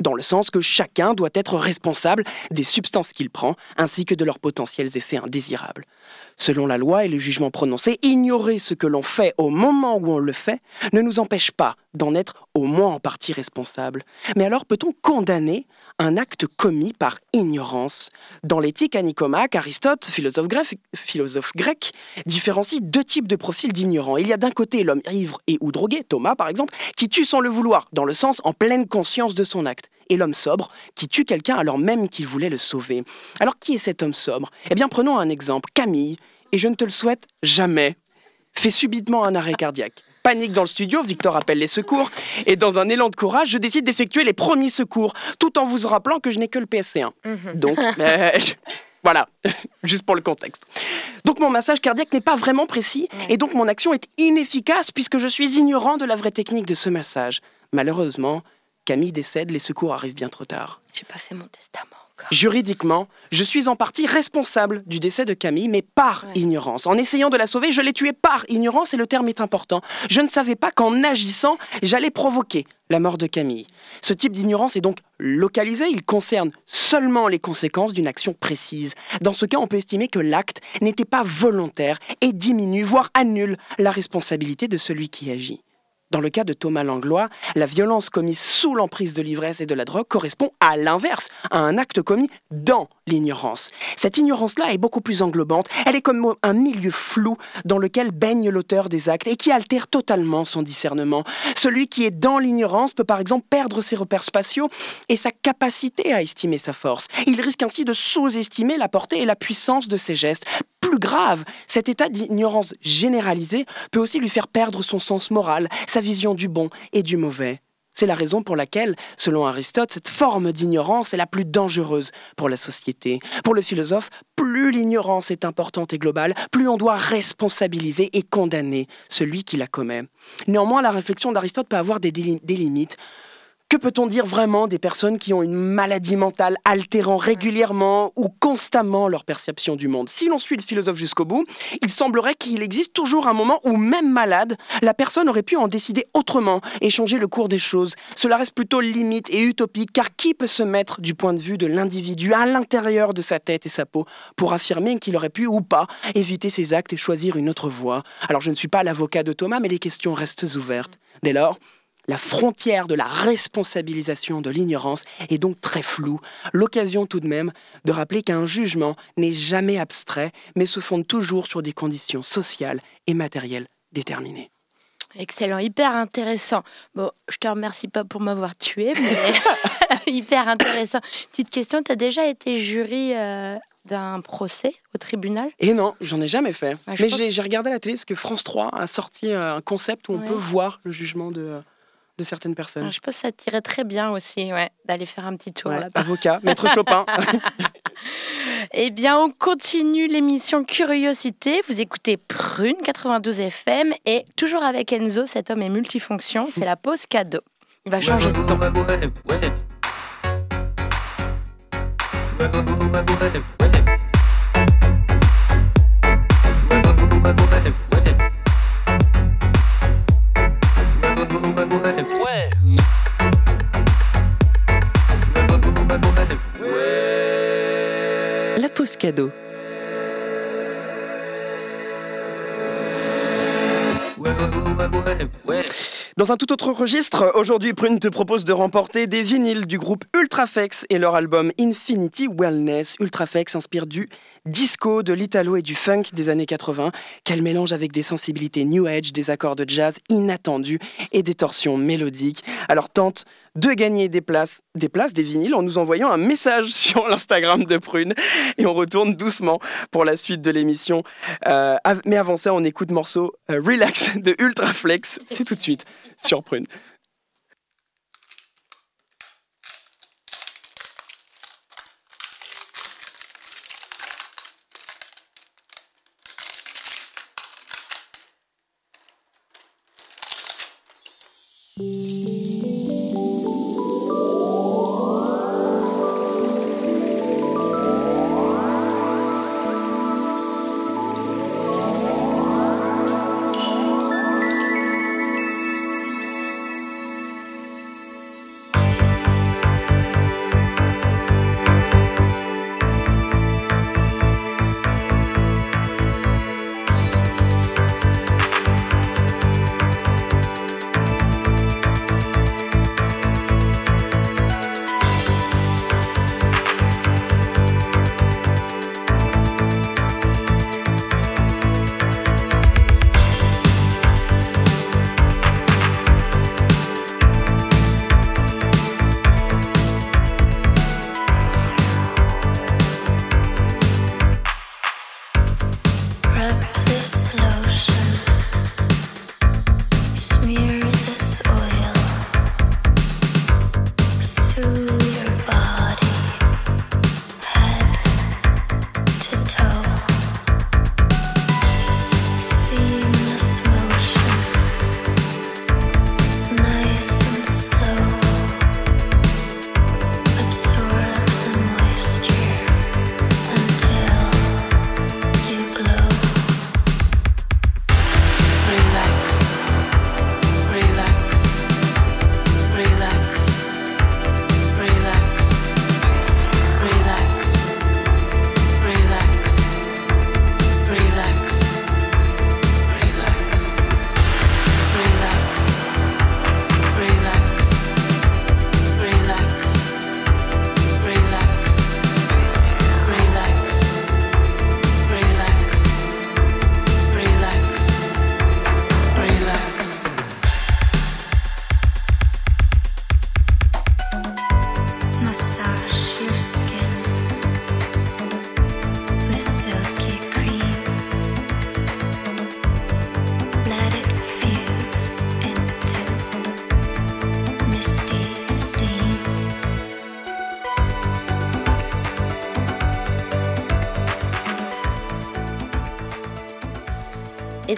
dans le sens que chacun doit être responsable des substances qu'il prend, ainsi que de leurs potentiels effets indésirables. Selon la loi et le jugement prononcé, ignorer ce que l'on fait au moment où on le fait ne nous empêche pas d'en être au moins en partie responsable. Mais alors peut-on condamner un acte commis par ignorance Dans l'éthique à Nicomaque, Aristote, philosophe grec, différencie deux types de profils d'ignorants. Il y a d'un côté l'homme ivre et ou drogué, Thomas par exemple, qui tue sans le vouloir, dans le sens en pleine conscience de son acte et l'homme sobre, qui tue quelqu'un alors même qu'il voulait le sauver. Alors qui est cet homme sobre? Eh bien prenons un exemple, Camille, et je ne te le souhaite jamais, fait subitement un arrêt cardiaque. Panique dans le studio, Victor appelle les secours, et dans un élan de courage, je décide d'effectuer les premiers secours, tout en vous rappelant que je n'ai que le PSC1. Mhm. Donc, euh, je- voilà, juste pour le contexte. Donc mon massage cardiaque n'est pas vraiment précis, et donc mon action est inefficace puisque je suis ignorant de la vraie technique de ce massage. Malheureusement, Camille décède, les secours arrivent bien trop tard. J'ai pas fait mon testament. Juridiquement, je suis en partie responsable du décès de Camille, mais par Ouais. ignorance. En essayant de la sauver, je l'ai tuée par ignorance et le terme est important. Je ne savais pas qu'en agissant, j'allais provoquer la mort de Camille. Ce type d'ignorance est donc localisé, il concerne seulement les conséquences d'une action précise. Dans ce cas, on peut estimer que l'acte n'était pas volontaire et diminue, voire annule la responsabilité de celui qui agit. Dans le cas de Thomas Langlois, la violence commise sous l'emprise de l'ivresse et de la drogue correspond à l'inverse, à un acte commis dans l'ignorance. Cette ignorance-là est beaucoup plus englobante, elle est comme un milieu flou dans lequel baigne l'auteur des actes et qui altère totalement son discernement. Celui qui est dans l'ignorance peut par exemple perdre ses repères spatiaux et sa capacité à estimer sa force. Il risque ainsi de sous-estimer la portée et la puissance de ses gestes. Plus grave, cet état d'ignorance généralisée peut aussi lui faire perdre son sens moral, vision du bon et du mauvais. C'est la raison pour laquelle, selon Aristote, cette forme d'ignorance est la plus dangereuse pour la société. Pour le philosophe, plus l'ignorance est importante et globale, plus on doit responsabiliser et condamner celui qui la commet. Néanmoins, la réflexion d'Aristote peut avoir des, des limites. Que peut-on dire vraiment des personnes qui ont une maladie mentale altérant régulièrement ou constamment leur perception du monde? Si l'on suit le philosophe jusqu'au bout, il semblerait qu'il existe toujours un moment où, même malade, la personne aurait pu en décider autrement et changer le cours des choses. Cela reste plutôt limite et utopique, car qui peut se mettre du point de vue de l'individu à l'intérieur de sa tête et sa peau pour affirmer qu'il aurait pu ou pas éviter ses actes et choisir une autre voie? Alors je ne suis pas l'avocat de Thomas, mais les questions restent ouvertes. Dès lors, la frontière de la responsabilisation de l'ignorance est donc très floue. L'occasion tout de même de rappeler qu'un jugement n'est jamais abstrait, mais se fonde toujours sur des conditions sociales et matérielles déterminées. Excellent, hyper intéressant. Bon, je te remercie pas pour m'avoir tué, mais hyper intéressant. Petite question, tu as déjà été jury euh, d'un procès au tribunal? Et non, j'en ai jamais fait. Je mais j'ai regardé à la télé parce que France 3 a sorti euh, un concept où on Ouais. peut voir le jugement de, de certaines personnes. Ah, Je pense que ça tirait très bien aussi, ouais, d'aller faire un petit tour Ouais, là-bas. avocat, maître Chopin. Eh bien, on continue l'émission Curiosité. Vous écoutez Prune 92 FM et toujours avec Enzo, cet homme est multifonction, c'est la pause cadeau. Il va changer de ton. Dans un tout autre registre, aujourd'hui Prune te propose de remporter des vinyles du groupe Ultrafex et leur album Infinity Wellness. Ultrafex s'inspire du disco, de l'italo et du funk des années 80, qu'elle mélange avec des sensibilités new age, des accords de jazz inattendus et des torsions mélodiques. Alors tente de gagner des places, des places, des vinyles en nous envoyant un message sur l'Instagram de Prune. Et on retourne doucement pour la suite de l'émission. Euh, mais avant ça, on écoute morceau euh, Relax de Ultraflex. C'est tout de suite sur Prune.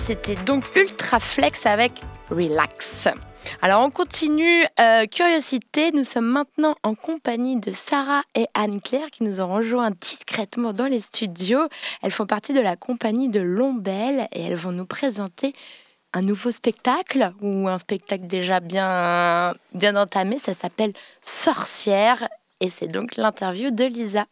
C'était donc Ultra Flex avec Relax. Alors on continue, euh, curiosité, nous sommes maintenant en compagnie de Sarah et Anne-Claire qui nous ont rejoints discrètement dans les studios. Elles font partie de la compagnie de Lombelle et elles vont nous présenter un nouveau spectacle ou un spectacle déjà bien, bien entamé, ça s'appelle Sorcière et c'est donc l'interview de Lisa.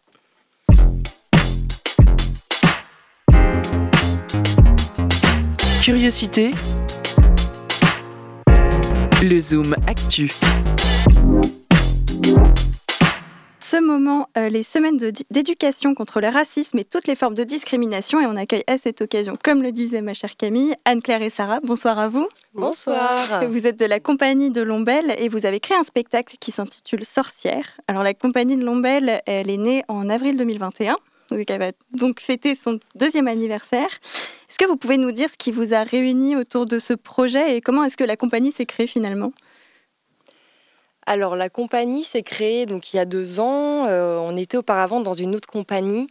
Curiosité. Le Zoom Actu. Ce moment, euh, les semaines d'éducation contre le racisme et toutes les formes de discrimination. Et on accueille à cette occasion, comme le disait ma chère Camille, Anne-Claire et Sarah. Bonsoir à vous. Bonsoir. Vous êtes de la compagnie de Lombelle et vous avez créé un spectacle qui s'intitule Sorcière. Alors la compagnie de Lombelle, elle est née en avril 2021 elle va donc fêter son deuxième anniversaire. Est-ce que vous pouvez nous dire ce qui vous a réuni autour de ce projet et comment est-ce que la compagnie s'est créée finalement? Alors la compagnie s'est créée donc il y a deux ans. Euh, on était auparavant dans une autre compagnie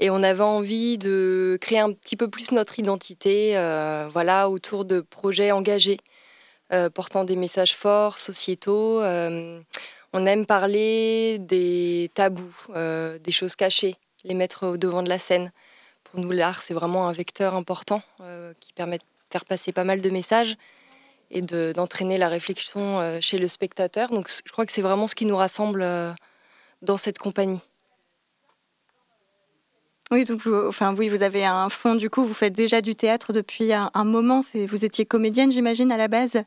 et on avait envie de créer un petit peu plus notre identité, euh, voilà, autour de projets engagés, euh, portant des messages forts, sociétaux. on aime parler des tabous, des choses cachées, les mettre au devant de la scène. Pour nous, l'art, c'est vraiment un vecteur important euh, qui permet de faire passer pas mal de messages et d'entraîner la réflexion euh, chez le spectateur. Donc je crois que c'est vraiment ce qui nous rassemble euh, dans cette compagnie. Oui, donc vous, oui, vous avez un fond, du coup, vous faites déjà du théâtre depuis un, un moment. Vous étiez comédienne, j'imagine, à la base?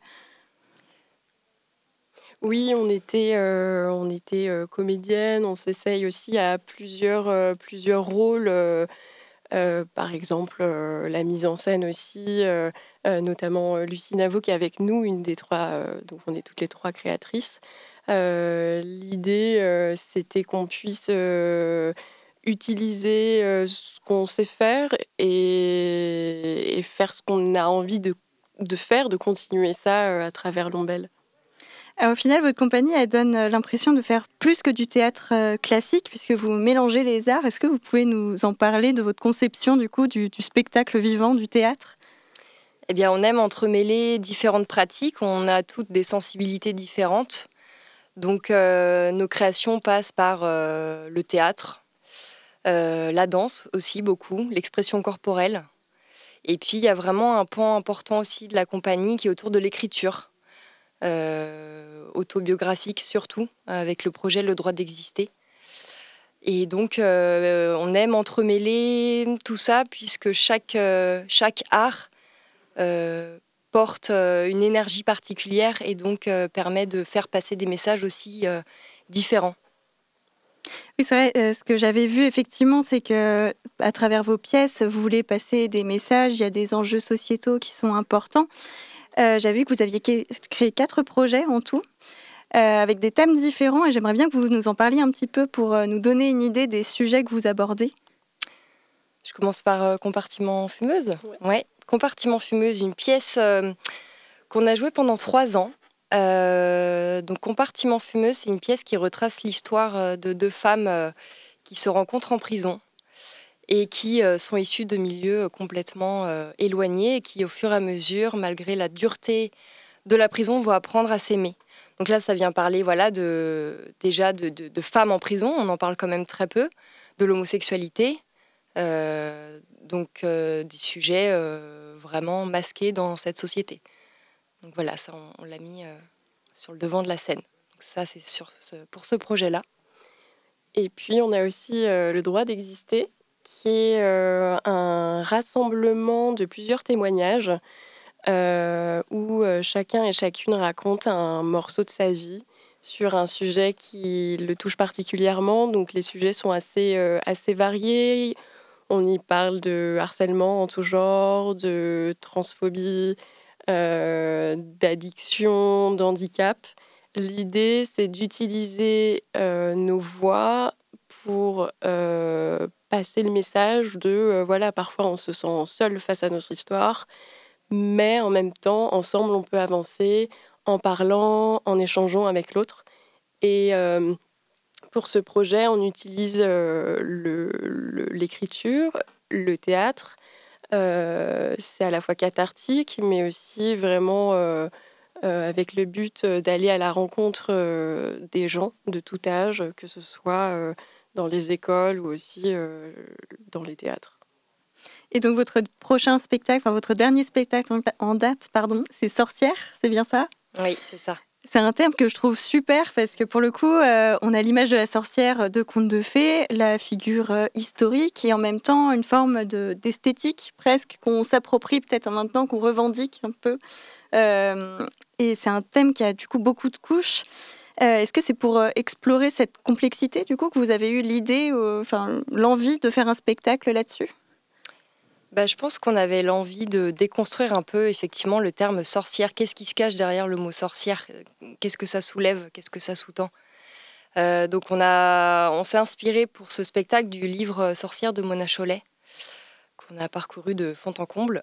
Oui, on était, euh, euh, comédienne, on s'essaye aussi à plusieurs, euh, plusieurs rôles, par exemple la mise en scène aussi, notamment Lucie Navo qui est avec nous, une des trois, donc on est toutes les trois créatrices. L'idée, c'était qu'on puisse utiliser ce qu'on sait faire et, faire ce qu'on a envie de, faire, de continuer ça à travers l'ombelle. Au final, votre compagnie, donne l'impression de faire plus que du théâtre classique, puisque vous mélangez les arts. Est-ce que vous pouvez nous en parler de votre conception du coup du, spectacle vivant, du théâtre? Eh bien, on aime entremêler différentes pratiques. On a toutes des sensibilités différentes. Donc, nos créations passent par le théâtre, euh, la danse aussi beaucoup, l'expression corporelle. Et puis il y a vraiment un point important aussi de la compagnie qui est autour de l'écriture, euh, autobiographique surtout, avec le projet Le droit d'exister. Et donc euh, on aime entremêler tout ça puisque chaque, chaque art porte une énergie particulière et donc permet de faire passer des messages aussi différents. Oui, c'est vrai. Euh, ce que j'avais vu effectivement, c'est que à travers vos pièces, vous voulez passer des messages. Il y a des enjeux sociétaux qui sont importants. Euh, j'avais vu que vous aviez créé quatre projets en tout. Euh, avec des thèmes différents et j'aimerais bien que vous nous en parliez un petit peu pour nous donner une idée des sujets que vous abordez. Je commence par Compartiment fumeuse. Ouais. Compartiment fumeuse, une pièce qu'on a jouée pendant trois ans euh, donc Compartiment fumeux, c'est une pièce qui retrace l'histoire euh, de deux femmes euh, qui se rencontrent en prison et qui sont issues de milieux complètement éloignés et qui, au fur et à mesure, malgré la dureté de la prison, vont apprendre à s'aimer. Donc là, ça vient parler voilà, de, déjà de, femmes en prison, on en parle quand même très peu, de l'homosexualité, donc des sujets vraiment masqués dans cette société. Donc voilà, ça, on, l'a mis euh, sur le devant de la scène. Donc ça, c'est pour ce projet-là. Et puis, on a aussi euh, le droit d'exister, qui est euh, un rassemblement de plusieurs témoignages où chacun et chacune raconte un morceau de sa vie sur un sujet qui le touche particulièrement. Donc, les sujets sont assez, assez variés. On y parle de harcèlement en tout genre, de transphobie, euh, d'addiction, d'handicap. L'idée, c'est d'utiliser euh, nos voix pour euh, passer le message de, voilà, parfois on se sent seul face à notre histoire, mais en même temps, ensemble, on peut avancer en parlant, en échangeant avec l'autre. Et pour ce projet, on utilise l'écriture, le, théâtre, euh, c'est à la fois cathartique, mais aussi vraiment euh, euh, avec le but d'aller à la rencontre des gens de tout âge, que ce soit dans les écoles ou aussi dans les théâtres. Et donc votre prochain spectacle, enfin votre dernier spectacle en date, pardon, c'est Sorcière, c'est bien ça? Oui, c'est ça. C'est un terme que je trouve super parce que pour le coup, euh, on a l'image de la sorcière de contes de fées, la figure euh, historique et en même temps une forme d'esthétique presque qu'on s'approprie peut-être maintenant, qu'on revendique un peu. Euh, et c'est un thème qui a du coup beaucoup de couches. Est-ce que c'est pour explorer cette complexité du coup que vous avez eu l'idée, enfin l'envie de faire un spectacle là-dessus? Bah, je pense qu'on avait l'envie de déconstruire un peu effectivement le terme sorcière. Qu'est-ce qui se cache derrière le mot sorcière? Qu'est-ce que ça soulève? Qu'est-ce que ça sous-tend? Euh, Donc on, on s'est inspiré pour ce spectacle du livre Sorcière de Mona Chollet, qu'on a parcouru de fond en comble.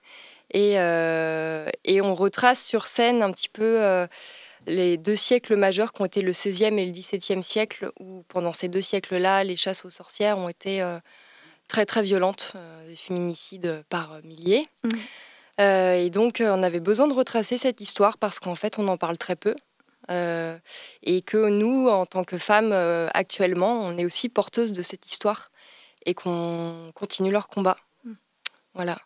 et, euh, on retrace sur scène un petit peu euh, les deux siècles majeurs qui ont été le 16e et le 17e siècle, où pendant ces deux siècles-là, les chasses aux sorcières ont été très très violentes, euh, des féminicides par milliers. Mmh. Euh, et donc on avait besoin de retracer cette histoire parce qu'en fait on en parle très peu. Euh, et que nous, en tant que femmes, actuellement, on est aussi porteuses de cette histoire et qu'on continue leur combat. Mmh. Voilà.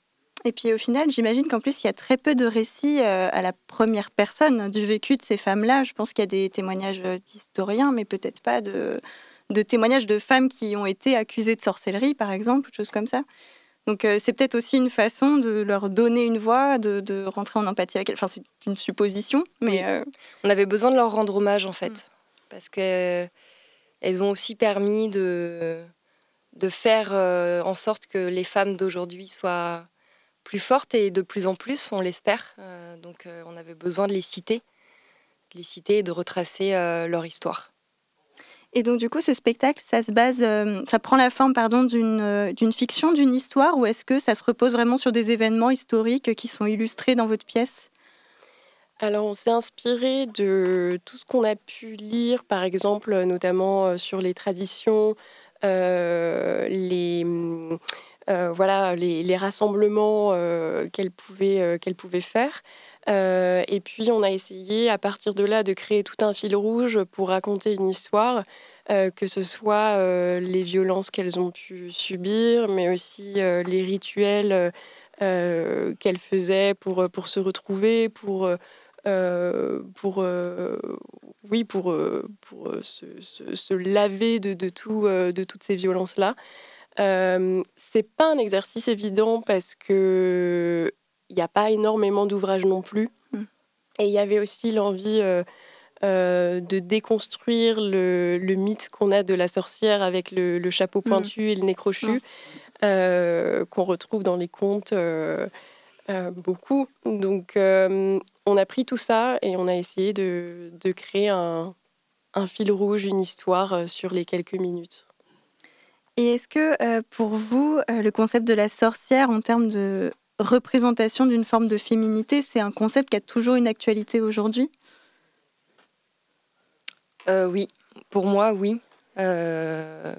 Et puis au final, j'imagine qu'en plus, il y a très peu de récits à la première personne du vécu de ces femmes-là. Je pense qu'il y a des témoignages d'historiens, mais peut-être pas de, de témoignages de femmes qui ont été accusées de sorcellerie, par exemple, choses comme ça. Donc euh, c'est peut-être aussi une façon de leur donner une voix, de, rentrer en empathie avec elles. Enfin, c'est une supposition, mais... Euh, On avait besoin de leur rendre hommage, en fait, mm. parce qu'elles ont aussi permis de, de faire euh, en sorte que les femmes d'aujourd'hui soient plus fortes et de plus en plus, on l'espère. donc on avait besoin de les citer les citer et de retracer leur histoire. Et donc, du coup, ce spectacle, ça se base, ça prend la forme, pardon, d'une d'une fiction, d'une histoire, ou est-ce que ça se repose vraiment sur des événements historiques qui sont illustrés dans votre pièce? Alors, on s'est inspiré de tout ce qu'on a pu lire, par exemple, notamment sur les traditions, les, voilà, les, rassemblements qu'elle pouvait, qu'elle pouvait faire. et puis, on a essayé, à partir de là, de créer tout un fil rouge pour raconter une histoire, que ce soit les violences qu'elles ont pu subir, mais aussi les rituels qu'elles faisaient pour, pour se retrouver, pour euh, pour, euh, oui, pour, euh, pour se, laver de, de, tout, de toutes ces c'est pas un exercice évident parce que il n'y a pas énormément d'ouvrages non plus. Mm. Et il y avait aussi l'envie de déconstruire le, le mythe qu'on a de la sorcière avec le, chapeau mm. pointu et le nez crochu, mm. qu'on retrouve dans les contes beaucoup. Donc, on a pris tout ça et on a essayé de, créer un, fil rouge, une histoire euh, sur les quelques minutes. Et est-ce que euh, pour vous, euh, le concept de la sorcière en termes de représentation d'une forme de féminité, c'est un concept qui a toujours une actualité aujourd'hui? Oui, pour moi, oui. une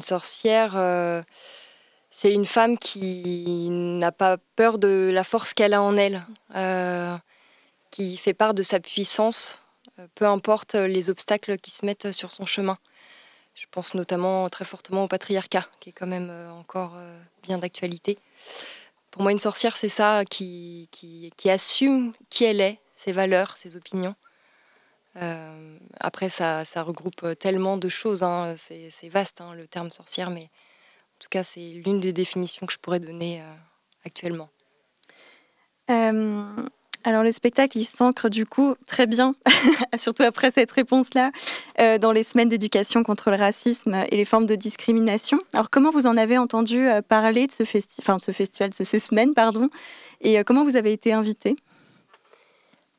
sorcière c'est une femme qui n'a pas peur de la force qu'elle a en elle, euh, qui fait part de sa puissance, euh, peu importe les obstacles qui se mettent sur son chemin. Je pense notamment très fortement au patriarcat, qui est quand même euh, encore bien d'actualité. Pour moi, une sorcière, c'est ça, qui, qui, assume qui elle est, ses valeurs, ses opinions. après, ça, ça, regroupe tellement de choses, hein. c'est vaste hein, le terme sorcière, mais en tout cas, c'est l'une des définitions que je pourrais donner euh, actuellement. Euh, alors le spectacle, il s'ancre du coup très bien, surtout après cette réponse-là, euh, dans les semaines d'éducation contre le racisme et les formes de discrimination. Alors comment vous en avez entendu parler de ce, de ce festival, de ces semaines, pardon, et comment vous avez été invité?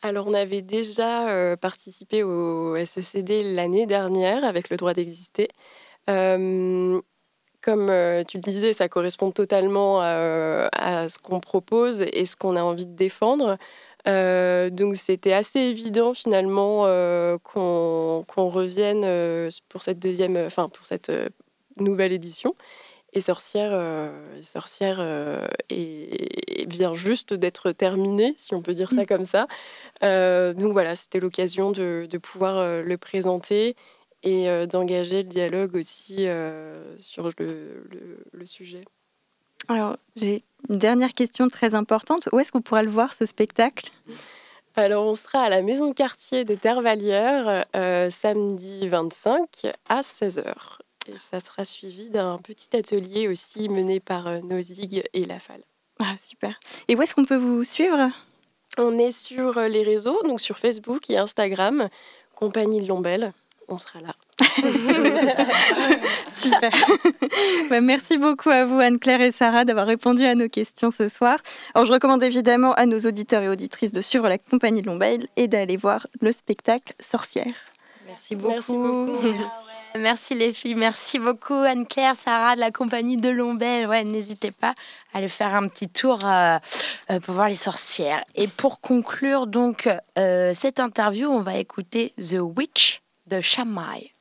Alors, on avait déjà participé au SECD l'année dernière avec le droit d'exister comme euh, tu le disais, ça correspond totalement à, ce qu'on propose et ce qu'on a envie de défendre. Euh, donc c'était assez évident finalement euh, qu'on revienne pour cette deuxième, enfin pour cette nouvelle édition. Et Sorcière, Sorcière est, vient juste d'être terminée, si on peut dire ça mmh. comme ça. donc voilà, c'était l'occasion de, de, pouvoir le présenter et euh, d'engager le dialogue aussi euh, sur le, le, sujet. Alors, j'ai une dernière question très importante. Où est-ce qu'on pourra le voir, ce spectacle? Alors, on sera à la maison quartier des Terres Valières euh, samedi 25 à 16h. Et ça sera suivi d'un petit atelier aussi mené par Nozig et Lafal. Ah, super. Et où est-ce qu'on peut vous suivre? On est sur les réseaux, donc sur Facebook et Instagram, Compagnie de Lombelle on sera là. Super. Bah, merci beaucoup à vous, Anne-Claire et Sarah, d'avoir répondu à nos questions ce soir. Alors, je recommande évidemment à nos auditeurs et auditrices de suivre la compagnie de Lombelle et d'aller voir le spectacle Sorcière. Merci beaucoup. Merci, les filles. Merci beaucoup Anne-Claire, Sarah de la compagnie de Lombelle. Ouais, n'hésitez pas à aller faire un petit tour euh, euh, pour voir les sorcières. Et pour conclure donc euh, cette interview, on va écouter The Witch de Shamai.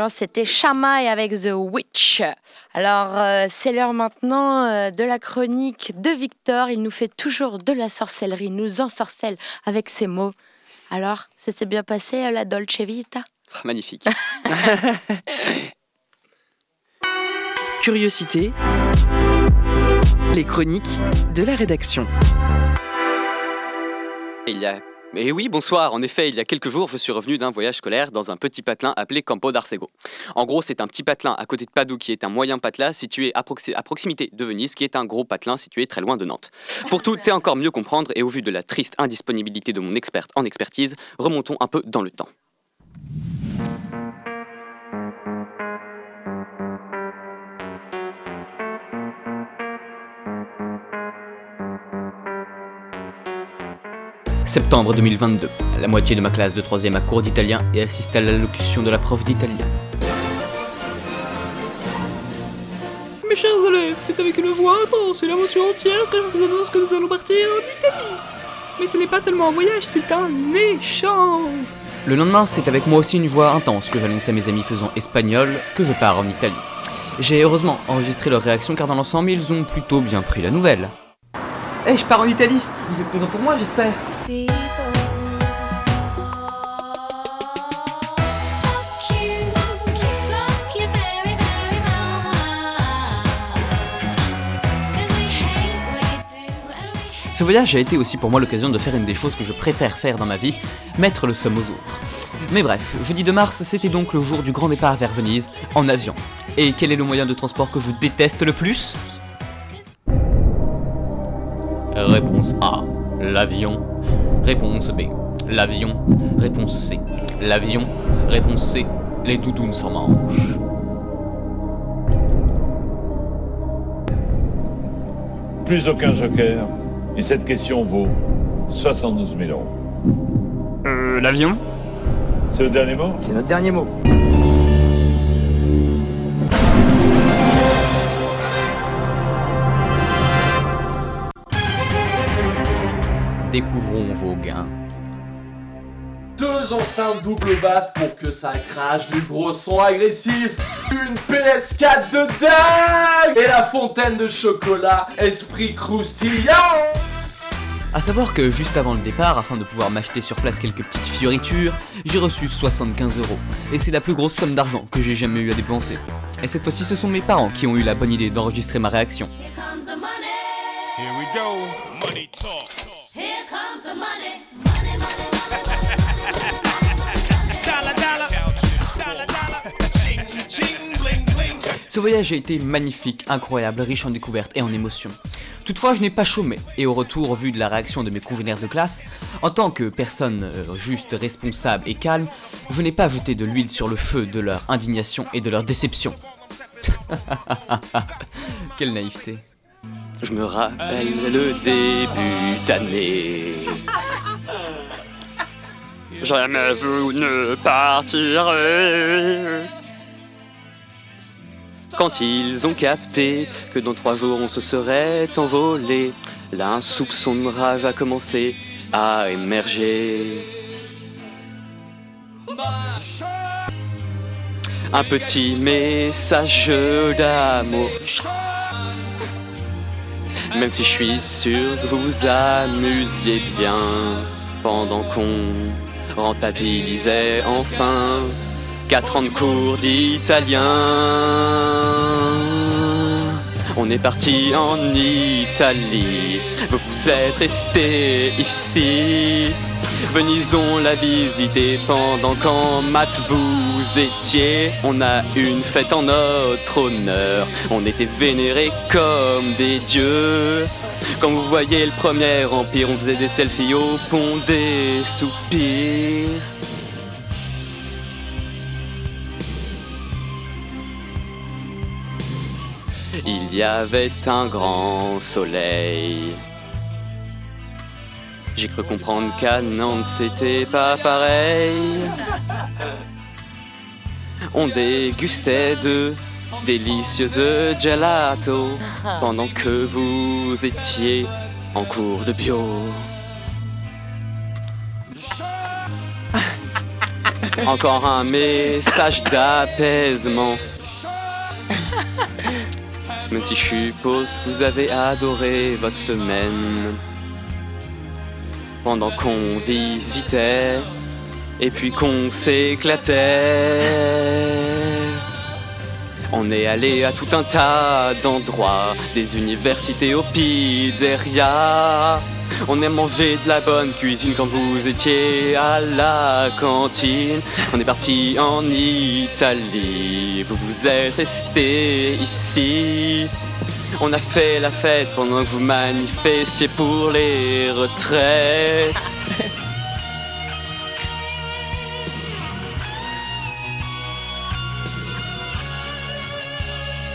Spécialement, c'était Shama et avec The Witch. Alors, euh, c'est l'heure maintenant euh, de la chronique de Victor. Il nous fait toujours de la sorcellerie, nous ensorcelle avec ses mots. Alors, ça s'est bien passé, euh, la Dolce Vita? Magnifique. Curiosité. Les chroniques de la rédaction. Il y a... Et oui, bonsoir. En effet, il y a quelques jours, je suis revenu d'un voyage scolaire dans un petit patelin appelé Campo d'Arsego. En gros, c'est un petit patelin à côté de Padoue qui est un moyen patelin situé à, à proximité de Venise qui est un gros patelin situé très loin de Nantes. Pour tout et encore mieux comprendre et au vu de la triste indisponibilité de mon experte en expertise, remontons un peu dans le temps. Septembre 2022. La moitié de ma classe de 3 a cours d'italien et assiste à l'allocution de la prof d'italien. Mes chers élèves, c'est avec une joie intense et l'émotion entière que je vous annonce que nous allons partir en Italie. Mais ce n'est pas seulement un voyage, c'est un échange. Le lendemain, c'est avec moi aussi une joie intense que j'annonce à mes amis faisant espagnol que je pars en Italie. J'ai heureusement enregistré leurs réactions car dans l'ensemble, ils ont plutôt bien pris la nouvelle. Eh, je pars en Italie. Vous êtes présents pour moi, j'espère. Ce voyage a été aussi pour moi l'occasion de faire une des choses que je préfère faire dans ma vie, mettre le somme aux autres. Mais bref, jeudi 2 mars, c'était donc le jour du grand départ vers Venise, en avion. Et quel est le moyen de transport que je déteste le plus? Réponse A, l'avion. Réponse B, l'avion. Réponse C, l'avion. Réponse C, les doudounes sans manches. Plus aucun joker. Et cette question vaut 72 000 euros. Euh, l'avion? C'est le dernier mot? C'est notre dernier mot. Découvrons vos gains. Deux enceintes double basse pour que ça crache du gros son agressif. Une PS4 de dingue Et la fontaine de chocolat, esprit croustillant A savoir que juste avant le départ, afin de pouvoir m'acheter sur place quelques petites fioritures, j'ai reçu 75 euros. Et c'est la plus grosse somme d'argent que j'ai jamais eu à dépenser. Et cette fois-ci, ce sont mes parents qui ont eu la bonne idée d'enregistrer ma réaction. Here we go. Money talk. Here money. Ce voyage a été magnifique, incroyable, riche en découvertes et en émotions. Toutefois, je n'ai pas chômé, et au retour, au vu de la réaction de mes congénères de classe, en tant que personne euh, juste, responsable et calme, je n'ai pas jeté de l'huile sur le feu de leur indignation et de leur déception. Quelle naïveté. Je me rappelle le début d'année. Jamais vous ne partirez. Quand ils ont capté que dans trois jours on se serait envolé, là soupçon de rage a commencé à émerger. Un petit message d'amour. Même si je suis sûr que vous vous amusiez bien pendant qu'on rentabilisait enfin 4 ans de cours d'italien. On est parti en Italie, vous vous êtes resté ici. Venison la visiter pendant qu'en maths vous étiez. On a une fête en notre honneur. On était vénérés comme des dieux. Quand vous voyez le premier empire, on faisait des selfies au pont des soupirs. Il y avait un grand soleil. J'ai cru comprendre qu'à Nantes c'était pas pareil. On dégustait de délicieuses gelato pendant que vous étiez en cours de bio. Encore un message d'apaisement. Même si je suppose que vous avez adoré votre semaine. Pendant qu'on visitait et puis qu'on s'éclatait. On est allé à tout un tas d'endroits, des universités aux pizzerias. On a mangé de la bonne cuisine quand vous étiez à la cantine. On est parti en Italie, vous vous êtes resté ici. On a fait la fête pendant que vous manifestiez pour les retraites.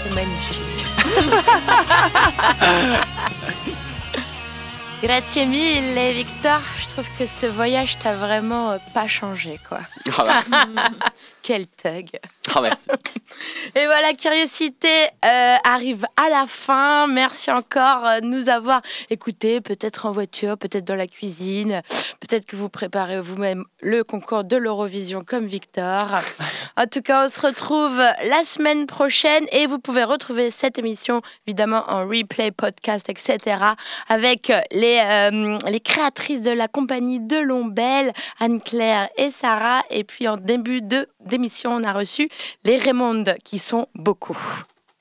C'est magnifique. Grazie mille, Victor. Je trouve que ce voyage t'a vraiment euh, pas changé, quoi. Ah Quel thug. Ah, merci. Et voilà, Curiosité euh, arrive à la fin. Merci encore euh, de nous avoir écoutés, peut-être en voiture, peut-être dans la cuisine, peut-être que vous préparez vous-même le concours de l'Eurovision comme Victor. En tout cas, on se retrouve la semaine prochaine et vous pouvez retrouver cette émission évidemment en replay, podcast, etc. avec les, euh, les créatrices de la compagnie de Lombelle, Anne-Claire et Sarah. Et puis en début de d'émission, on a reçu les Raymonde qui sont beaucoup.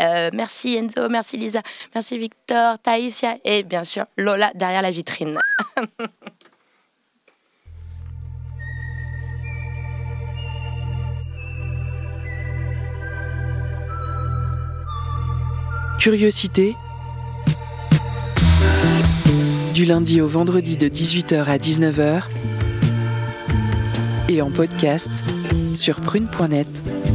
Euh, merci Enzo, merci Lisa, merci Victor, Taïsia et bien sûr Lola derrière la vitrine. Curiosité. Du lundi au vendredi de 18h à 19h. Et en podcast sur prune.net.